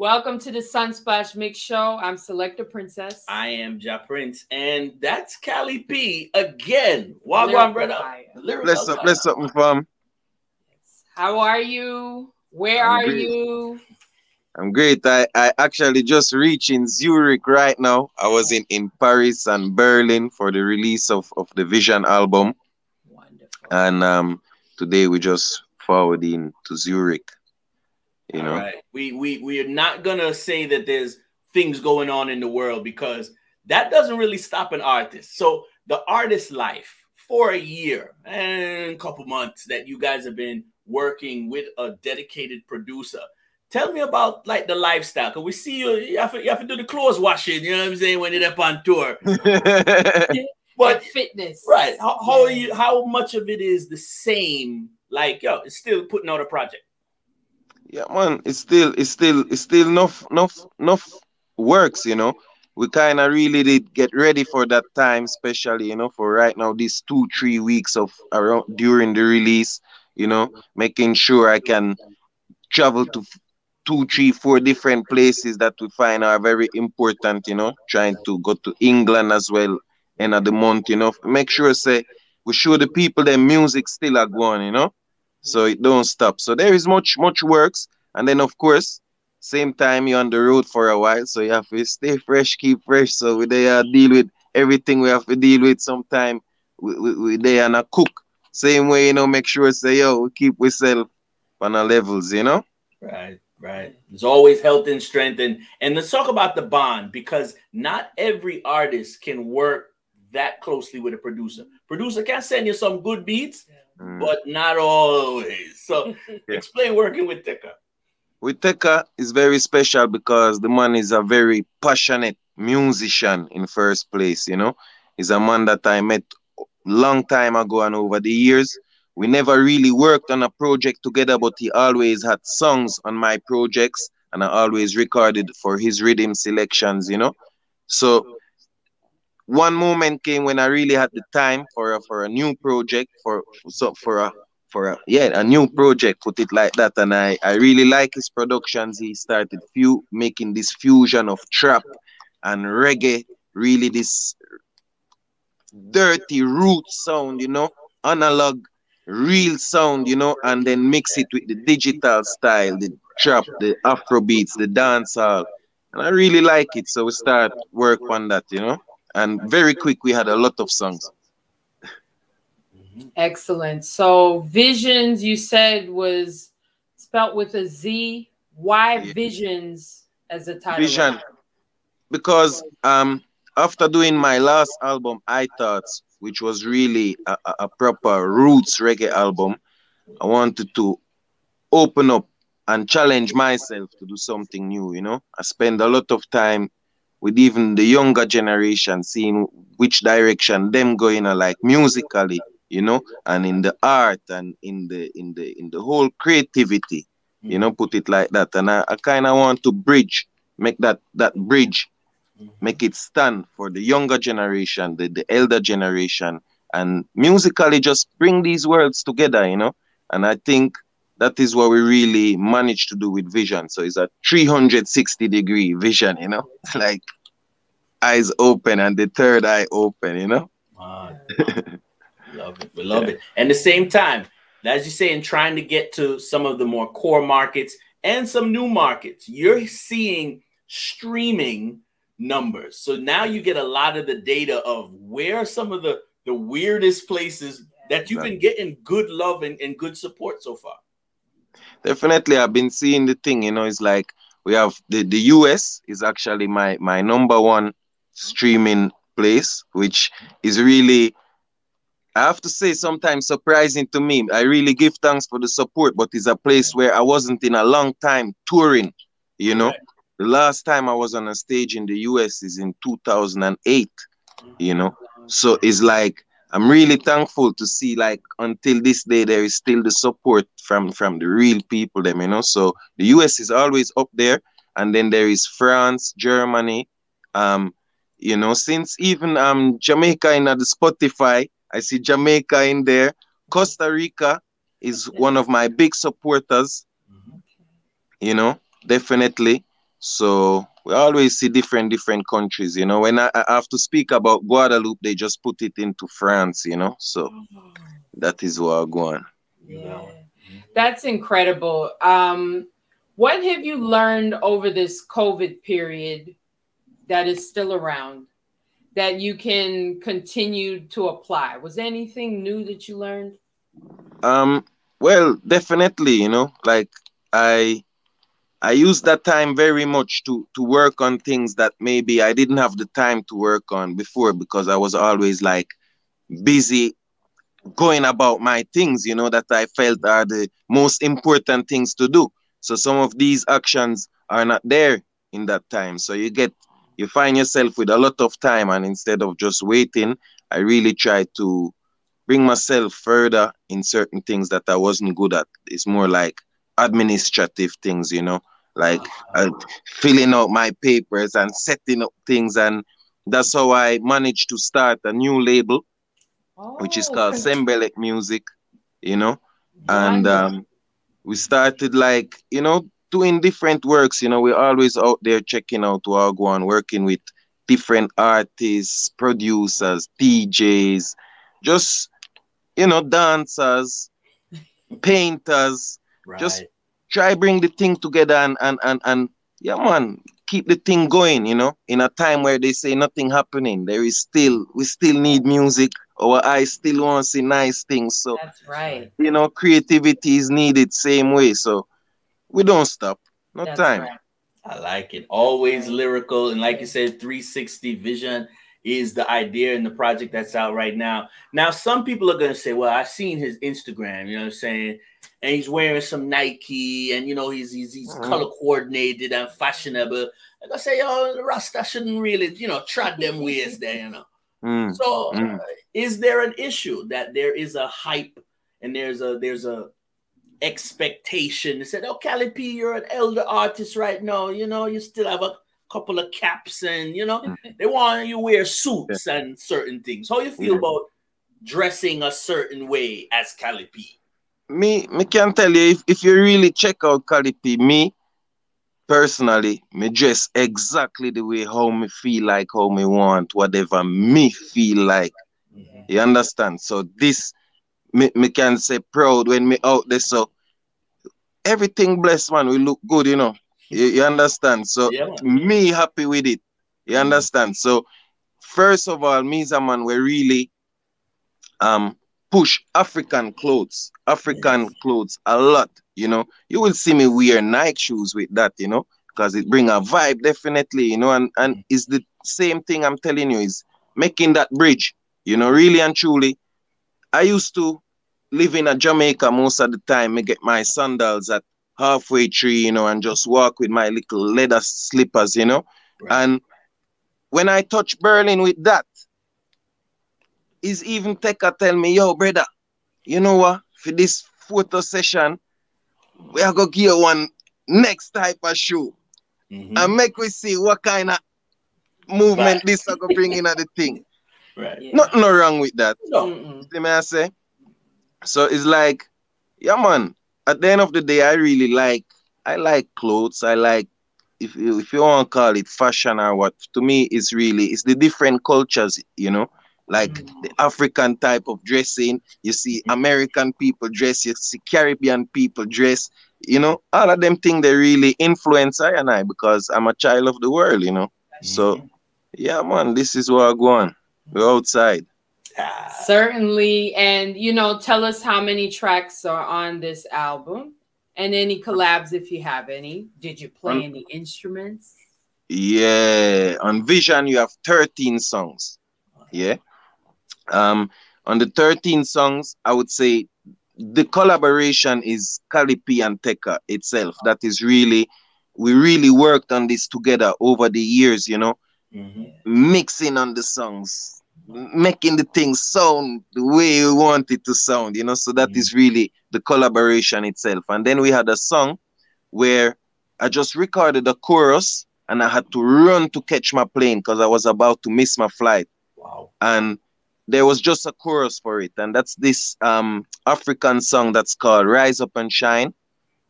Welcome to the Sunsplash Mix Show. I'm Selector Princess. I am Ja Prince, and that's Cali P again. Wagwan, brother. Bless up, bless up, my fam. How are you? Where I'm are great. you? I'm great. I, I actually just reached in Zurich right now. I was in, in Paris and Berlin for the release of, of the Vision album. Wonderful. And um, today we just forward in to Zurich. You know, right. we we we are not gonna say that there's things going on in the world because that doesn't really stop an artist. So the artist life for a year and a couple months that you guys have been working with a dedicated producer. Tell me about like the lifestyle. Cause we see you, you have, to, you have to do the clothes washing, you know what I'm saying, when you're up on tour. but fitness. Right. How, how are you how much of it is the same? Like, yo, it's still putting out a project. Yeah, man, it's still it's still it's still enough enough enough works, you know. We kind of really did get ready for that time, especially you know for right now these two three weeks of around during the release, you know, making sure I can travel to two, three, four different places that we find are very important, you know, trying to go to England as well end of the month, you know. Make sure say we show the people their music still are going, you know so it don't stop. So there is much much works, and then of course, same time you're on the road for a while, so you have to stay fresh, keep fresh. So we there uh, deal with everything we have to deal with. Sometime we, we, we there and a cook. Same way, you know, make sure say yo, we keep ourselves on our levels, you know. Right. Right. There's always health and strength. And and let's talk about the bond because not every artist can work that closely with a producer. Producer can send you some good beats, mm. but not always. So yeah. explain working with Teka. With Teka is very special because the man is a very passionate musician in first place, you know. He's a man that I met long time ago and over the years. We never really worked on a project together, but he always had songs on my projects and I always recorded for his rhythm selections, you know. So one moment came when I really had the time for a, for a new project for so for a for a yeah a new project put it like that. And I I really like his productions. He started few making this fusion of trap and reggae really this dirty root sound you know analog real sound you know and then mix it with the digital style the trap the afro beats the dancehall. And I really like it so we start work on that you know and very quick we had a lot of songs. Excellent. So visions you said was spelt with a z. Why yeah. visions as a title? Vision. Because um after doing my last album i thought which was really a, a proper roots reggae album i wanted to open up and challenge myself to do something new you know? I spend a lot of time with even the younger generation, seeing which direction them going, like musically, you know, and in the art and in the in the in the whole creativity, you know, put it like that. And I, I kind of want to bridge, make that that bridge, make it stand for the younger generation, the, the elder generation, and musically just bring these worlds together, you know. And I think that is what we really managed to do with vision. So it's a 360 degree vision, you know, like eyes open and the third eye open, you know. love it. We love yeah. it. And the same time, as you say, in trying to get to some of the more core markets and some new markets, you're seeing streaming numbers. So now you get a lot of the data of where some of the, the weirdest places that you've been getting good love and, and good support so far definitely I've been seeing the thing, you know, it's like we have the, the US is actually my my number one streaming place, which is really I have to say sometimes surprising to me. I really give thanks for the support, but it's a place where I wasn't in a long time touring, you know. The last time I was on a stage in the US is in 2008, you know. So it's like I'm really thankful to see like until this day there is still the support from from the real people them you know? So the US is always up there and then there is France Germany um you know? Since even um Jamaica in the Spotify I see Jamaica in there. Costa Rica is one of my big supporters you know? Definitely. So we always see different different countries, you know. When I, I have to speak about Guadeloupe, they just put it into France, you know. So oh. that is where I'm going. Yeah. That's incredible. Um, what have you learned over this COVID period that is still around that you can continue to apply? Was there anything new that you learned? Um, well, definitely, you know, like I I used that time very much to to work on things that maybe I didn't have the time to work on before because I was always like busy going about my things, you know, that I felt are the most important things to do. So some of these actions are not there in that time. So you get you find yourself with a lot of time and instead of just waiting, I really try to bring myself further in certain things that I wasn't good at. It's more like administrative things, you know, like uh, filling out my papers and setting up things. And that's how I managed to start a new label, oh, which is called. Sembelek Music, you know. And um, we started like, you know, doing different works, you know, we're always out there checking out Wagwan, working with different artists, producers, DJs, just, you know, dancers, painters, right. just try bring the thing together and and and and yeah man keep the thing going you know? In a time where they say nothing happening there is still we still need music. Our eyes still want to see nice things so that's right. you know creativity is needed same way so we don't stop. No that's time. right. i like it. Always lyrical and like you said 360 vision is the idea in the project that's out right now. Now some people are going to say well i've seen his instagram you know what i'm saying and he's wearing some Nike, and you know he's he's, he's mm-hmm. color coordinated and fashionable. Like I say, the Rasta shouldn't really, you know, trot them ways there, you know. Mm. So, mm. Uh, is there an issue that there is a hype and there's a there's a expectation? They said, "Oh, Cali P, you're an elder artist right now. You know, you still have a couple of caps, and you know, mm-hmm. they want you wear suits yeah. and certain things. How you feel about dressing a certain way as Cali P?" Me me can tell you if, if you really check out Cali P, me personally, me dress exactly the way how me feel like, how me want, whatever me feel like. Mm-hmm. You understand? So this me, me can say proud when me out there. So everything blessed man, we look good, you know. You, you understand? So yeah. me happy with it. You mm-hmm. understand? So first of all, me as a man, we really um push African clothes, African yes. clothes a lot. You know, you will see me wear Nike shoes with that. You know, because it bring a vibe definitely. You know, and and mm. it's the same thing I'm telling you is making that bridge. You know, really and truly. I used to live in a Jamaica most of the time. I get my sandals at halfway tree, you know, and just walk with my little leather slippers, you know. Right. And when I touch Berlin with that, is even Teka tell me, yo, brother, you know what? For this photo session, we are gonna give one next type of shoe. Mm-hmm. And make we see what kind of movement right. this are gonna bring in at the thing. Right. Yeah. Nothing no wrong with that. No. See me I say? So it's like, yeah, man. At the end of the day, I really like I like clothes. I like if you, if you want to call it fashion or what. To me, it's really it's the different cultures, you know like mm. the African type of dressing. You see American people dress, you see Caribbean people dress. You know, all of them think they really influence I and I because I'm a child of the world, you know. So yeah, man, this is where I go on. We're outside. Certainly. And you know, tell us how many tracks are on this album and any collabs if you have any. Did you play um, any instruments? Yeah, on Vision you have 13 songs. Yeah. Um, on the 13 songs, I would say the collaboration is Cali P and Teka itself. That is really, we really worked on this together over the years, you know, mm-hmm. mixing on the songs, making the things sound the way we want it to sound, you know. So that mm-hmm. is really the collaboration itself. And then we had a song where I just recorded a chorus and I had to run to catch my plane because I was about to miss my flight. Wow. And there was just a chorus for it, and that's this um, African song that's called "Rise Up and Shine."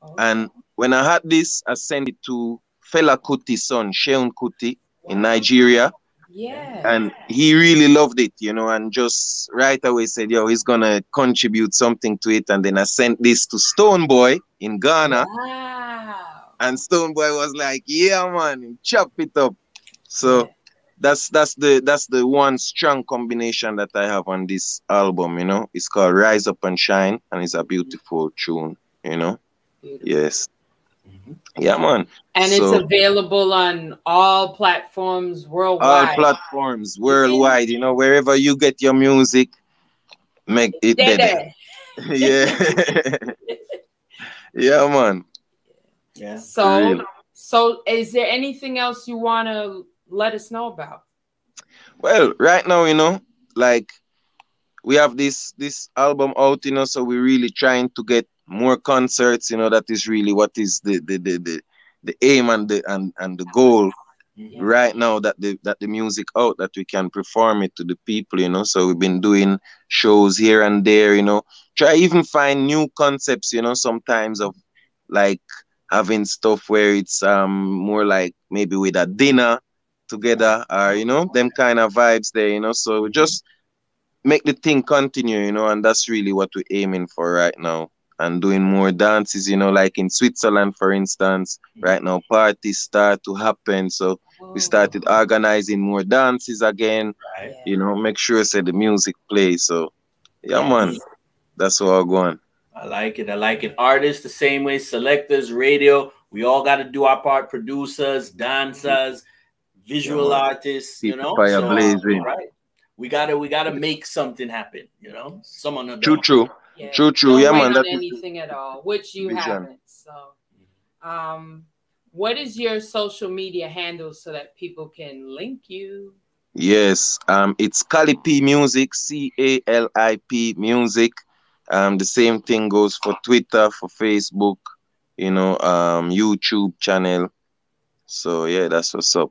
Oh. And when I had this, I sent it to Fela Kuti's son, Seun Kuti, wow. in Nigeria. Yeah. And he really loved it, you know, and just right away said, yo, he's gonna contribute something to it. And then I sent this to Stonebwoy in Ghana. Wow. And Stonebwoy was like, yeah, man, chop it up. So yeah. That's that's the that's the one strong combination that I have on this album, you know. It's called Rise Up and Shine, and it's a beautiful tune, you know. Beautiful. Yes. Mm-hmm. Yeah, man. And so, it's available on all platforms worldwide. All platforms worldwide. You know, wherever you get your music, make it there. yeah. yeah, man. Yeah. So, so is there anything else you want to let us know about? Well, right now, you know, like we have this this album out, you know, so we're really trying to get more concerts, you know, that is really what is the the the the, the aim and the and, and the goal mm-hmm. right now that the that the music out that we can perform it to the people, you know. So we've been doing shows here and there, you know. Try even find new concepts, you know, sometimes of like having stuff where it's um more like maybe with a dinner together or you know them kind of vibes there you know so just make the thing continue you know and that's really what we're aiming for right now and doing more dances, you know, like in Switzerland, for instance. Mm-hmm. Right now, parties start to happen. So Whoa. we started organizing more dances again, right. you know, make sure say the music plays. So yeah, man, that's all going. I like it. I like it. Artists the same way, selectors, radio. We all got to do our part. Producers, dancers, visual yeah, artists. You know, fire so, blazing. Right. We gotta we gotta make something happen. You know, someone. True, true. Yeah. True, true. Don't yeah, man. That's anything at all, which you vision. haven't. So, um, what is your social media handle so that people can link you? Yes, um, it's Cali P Music, C A L I P Music. Um, the same thing goes for Twitter, for Facebook, you know, um, YouTube channel. So yeah, that's what's up.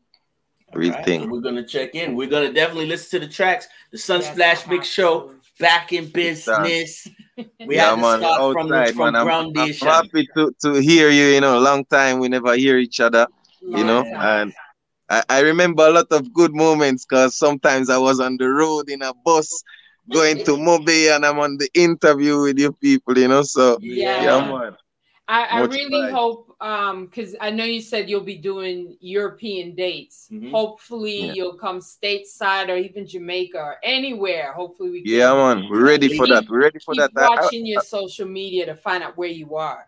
Real right. thing. We're gonna check in. We're gonna definitely listen to the tracks. The Sunsplash yes, Mix Show back in business. We yeah, have man, to start outside, from, from man. groundation. I'm, I'm, happy to, to hear you. You know, long time we never hear each other. You know, and I, I remember a lot of good moments because sometimes I was on the road in a bus going to Mobe and I'm on the interview with you people. You know, so yeah, yeah man. I, I really hope um because I know you said you'll be doing European dates. Mm-hmm. Hopefully yeah. you'll come stateside or even Jamaica or anywhere. Hopefully we can, Yeah man, we're ready for that. We're ready for that. Watching I, I, your social media to find out where you are.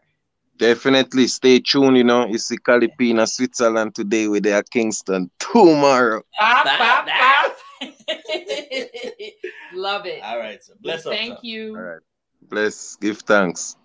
Definitely stay tuned, you know. You see Calipina, Switzerland today with their Kingston tomorrow. Bop, bop, Love it. All right. So bless Thank up, you. All right. Bless. Give thanks.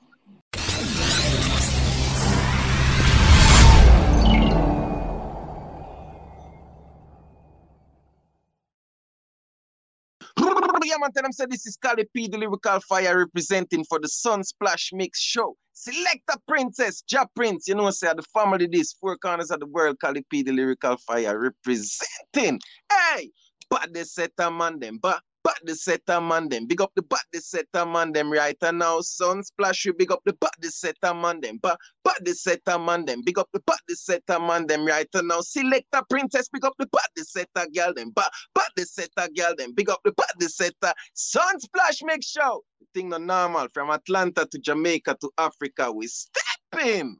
Yeah, man, tell them say this is Cali P, the lyrical fire representing for the Sun Splash Mix Show. Select a princess, Ja Prince. You know, say the family this four corners of the world, Cali P, the lyrical fire representing. Hey, but they set a man them, but body setter man them. Big up the body setter man them right now. Sunsplash you big up the body setter man them. But body setter man them. Big up the body setter man them right now. Selector Princess big up the body setter girl them. But body setter girl them. Big up the body setter. Sunsplash make show. The thing not normal from Atlanta to Jamaica to Africa. We step in.